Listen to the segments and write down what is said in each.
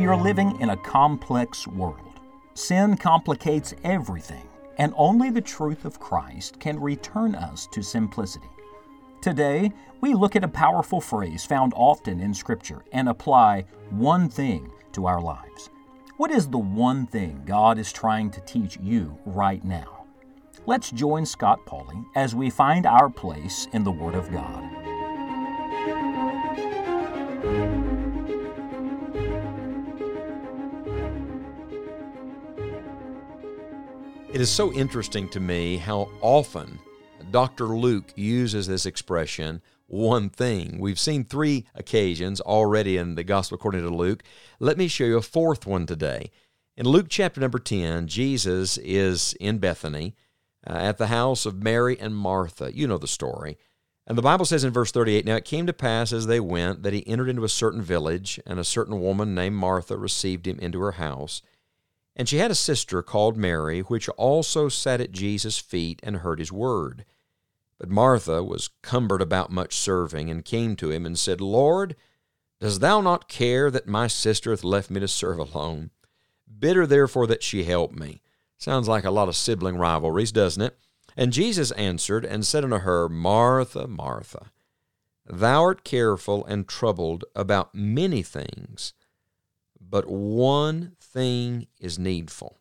We are living in a complex world. Sin complicates everything, and only the truth of Christ can return us to simplicity. Today, we look at a powerful phrase found often in Scripture and apply one thing to our lives. What is the one thing God is trying to teach you right now? Let's join Scott Pauley as we find our place in the Word of God. It is so interesting to me how often Dr. Luke uses this expression, one thing. We've seen three occasions already in the Gospel according to Luke. Let me show you a fourth one today. In Luke chapter number 10, Jesus is in Bethany uh, at the house of Mary and Martha. You know the story. And the Bible says in verse 38 Now it came to pass as they went that he entered into a certain village, and a certain woman named Martha received him into her house. And she had a sister called Mary, which also sat at Jesus' feet and heard his word. But Martha was cumbered about much serving, and came to him and said, Lord, dost thou not care that my sister hath left me to serve alone? Bid her therefore that she help me. Sounds like a lot of sibling rivalries, doesn't it? And Jesus answered and said unto her, Martha, Martha, thou art careful and troubled about many things, but one thing is needful.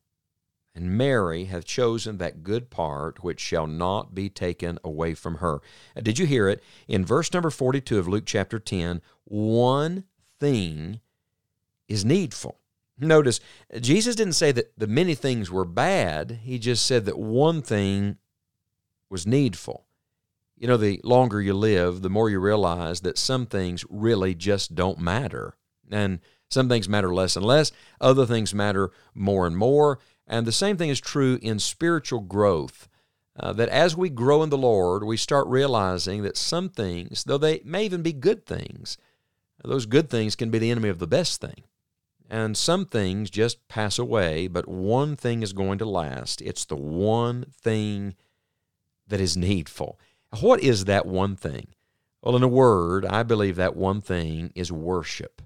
And Mary hath chosen that good part which shall not be taken away from her. Uh, did you hear it? In verse number 42 of Luke chapter 10, one thing is needful. Notice, Jesus didn't say that the many things were bad. He just said that one thing was needful. You know, the longer you live, the more you realize that some things really just don't matter. And some things matter less and less, other things matter more and more. And the same thing is true in spiritual growth. Uh, that as we grow in the Lord, we start realizing that some things, though they may even be good things, those good things can be the enemy of the best thing. And some things just pass away, but one thing is going to last. It's the one thing that is needful. What is that one thing? Well, in a word, I believe that one thing is worship.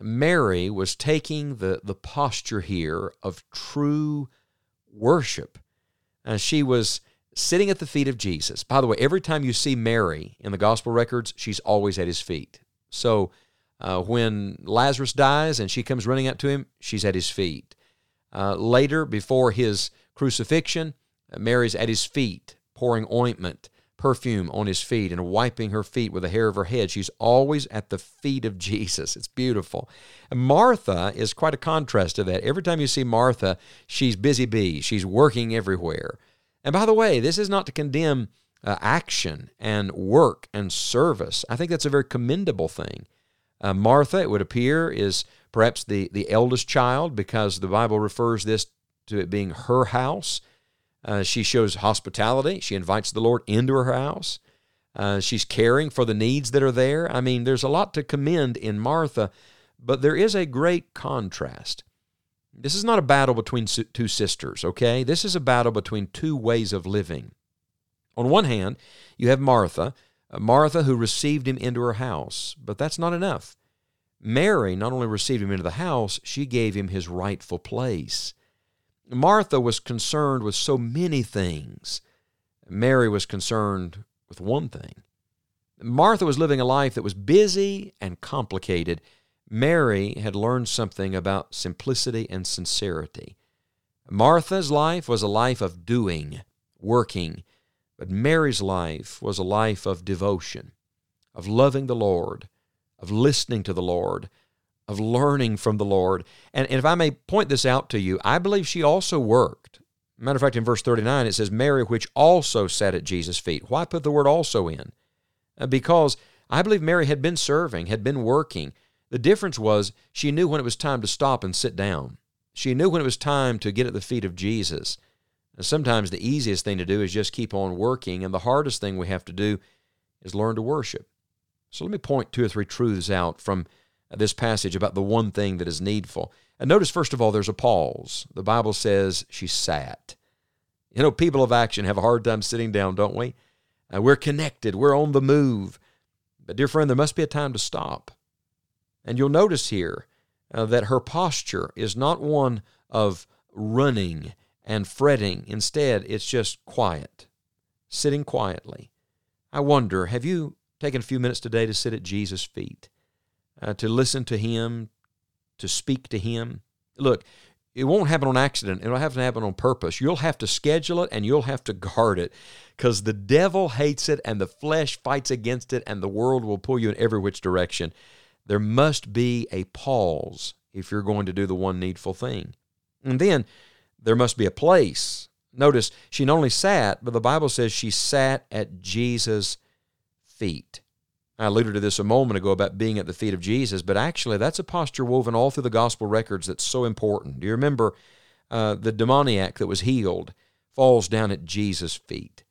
Mary was taking the, the posture here of true worship. And she was sitting at the feet of Jesus. By the way, every time you see Mary in the gospel records, she's always at his feet. So uh, when Lazarus dies and she comes running up to him, she's at his feet. Uh, later, before his crucifixion, Mary's at his feet, pouring ointment perfume on his feet and wiping her feet with the hair of her head. She's always at the feet of Jesus. It's beautiful. And Martha is quite a contrast to that. Every time you see Martha, she's busy bee. She's working everywhere. And by the way, this is not to condemn uh, action and work and service. I think that's a very commendable thing. Uh, Martha, it would appear, is perhaps the, the eldest child because the Bible refers this to it being her house. Uh, she shows hospitality. She invites the Lord into her house. Uh, she's caring for the needs that are there. I mean, there's a lot to commend in Martha, but there is a great contrast. This is not a battle between two sisters, okay? This is a battle between two ways of living. On one hand, you have Martha, uh, Martha who received him into her house, but that's not enough. Mary not only received him into the house, she gave him his rightful place. Martha was concerned with so many things. Mary was concerned with one thing. Martha was living a life that was busy and complicated. Mary had learned something about simplicity and sincerity. Martha's life was a life of doing, working, but Mary's life was a life of devotion, of loving the Lord, of listening to the Lord, of learning from the Lord. And, and if I may point this out to you, I believe she also worked. Matter of fact, in verse 39, it says, Mary, which also sat at Jesus' feet. Why put the word also in? Uh, because I believe Mary had been serving, had been working. The difference was she knew when it was time to stop and sit down. She knew when it was time to get at the feet of Jesus. And sometimes the easiest thing to do is just keep on working, and the hardest thing we have to do is learn to worship. So let me point two or three truths out from this passage about the one thing that is needful. And notice, first of all, there's a pause. The Bible says she sat. You know, people of action have a hard time sitting down, don't we? Uh, we're connected, we're on the move. But, dear friend, there must be a time to stop. And you'll notice here uh, that her posture is not one of running and fretting. Instead, it's just quiet, sitting quietly. I wonder, have you taken a few minutes today to sit at Jesus' feet, uh, to listen to Him, to speak to Him? Look, it won't happen on accident. It'll have to happen on purpose. You'll have to schedule it and you'll have to guard it because the devil hates it and the flesh fights against it and the world will pull you in every which direction. There must be a pause if you're going to do the one needful thing. And then there must be a place. Notice she not only sat, but the Bible says she sat at Jesus' feet. I alluded to this a moment ago about being at the feet of Jesus, but actually that's a posture woven all through the gospel records that's so important. Do you remember uh, the demoniac that was healed falls down at Jesus' feet?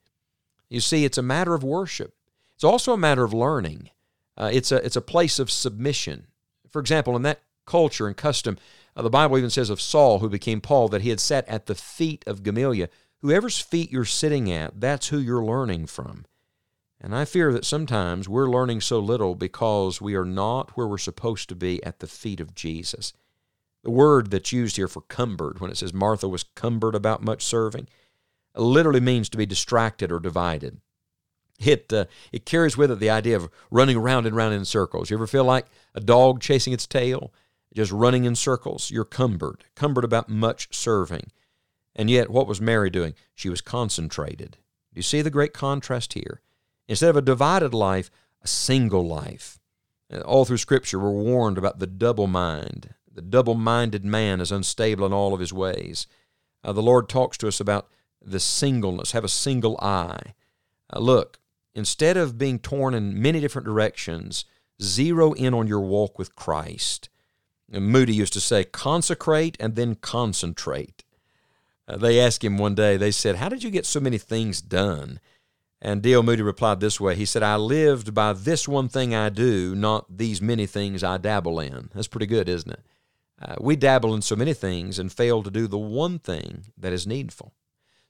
You see, it's a matter of worship. It's also a matter of learning. Uh, it's a it's a place of submission. For example, in that culture and custom, uh, the Bible even says of Saul, who became Paul, that he had sat at the feet of Gamaliel. Whoever's feet you're sitting at, that's who you're learning from. And I fear that sometimes we're learning so little because we are not where we're supposed to be at the feet of Jesus. The word that's used here for cumbered, when it says Martha was cumbered about much serving, literally means to be distracted or divided. It, uh, it carries with it the idea of running around and round in circles. You ever feel like a dog chasing its tail, just running in circles? You're cumbered, cumbered about much serving. And yet, what was Mary doing? She was concentrated. Do you see the great contrast here? Instead of a divided life, a single life. Uh, all through Scripture, we're warned about the double mind. The double minded man is unstable in all of his ways. Uh, the Lord talks to us about the singleness, have a single eye. Uh, look, instead of being torn in many different directions, zero in on your walk with Christ. And Moody used to say, consecrate and then concentrate. Uh, they asked him one day, they said, How did you get so many things done? And D.L. Moody replied this way He said, I lived by this one thing I do, not these many things I dabble in. That's pretty good, isn't it? Uh, we dabble in so many things and fail to do the one thing that is needful.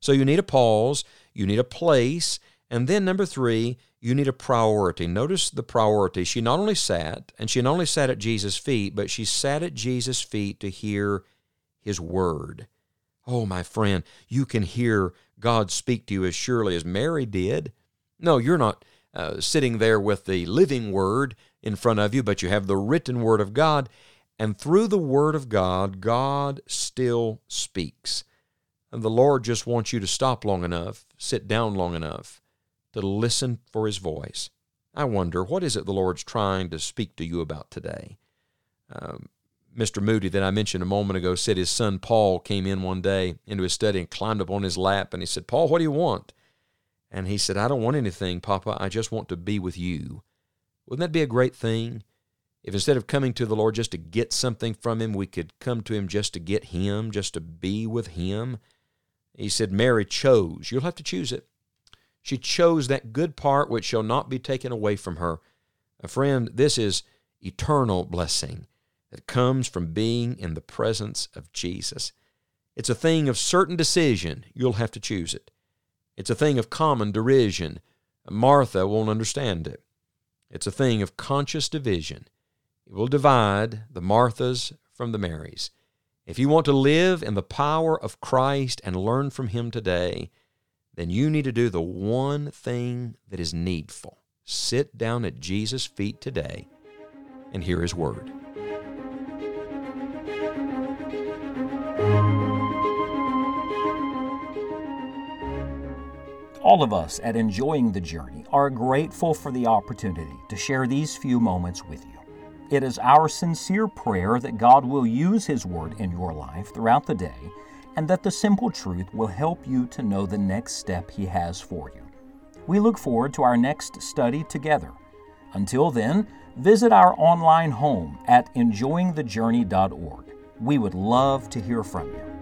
So you need a pause, you need a place, and then number three, you need a priority. Notice the priority. She not only sat, and she not only sat at Jesus' feet, but she sat at Jesus' feet to hear his word. Oh, my friend, you can hear God speak to you as surely as Mary did. No, you're not uh, sitting there with the living word in front of you, but you have the written word of God. And through the word of God, God still speaks. And the Lord just wants you to stop long enough, sit down long enough to listen for his voice. I wonder, what is it the Lord's trying to speak to you about today? Um, Mr. Moody that I mentioned a moment ago said his son Paul came in one day into his study and climbed up on his lap and he said, Paul, what do you want? And he said, I don't want anything, Papa. I just want to be with you. Wouldn't that be a great thing? If instead of coming to the Lord just to get something from Him, we could come to Him just to get Him, just to be with Him. He said, Mary chose. You'll have to choose it. She chose that good part which shall not be taken away from her. A friend, this is eternal blessing that comes from being in the presence of Jesus. It's a thing of certain decision. You'll have to choose it. It's a thing of common derision. Martha won't understand it. It's a thing of conscious division. It will divide the Marthas from the Marys. If you want to live in the power of Christ and learn from Him today, then you need to do the one thing that is needful. Sit down at Jesus' feet today and hear His Word. All of us at Enjoying the Journey are grateful for the opportunity to share these few moments with you. It is our sincere prayer that God will use His Word in your life throughout the day and that the simple truth will help you to know the next step He has for you. We look forward to our next study together. Until then, visit our online home at enjoyingthejourney.org. We would love to hear from you.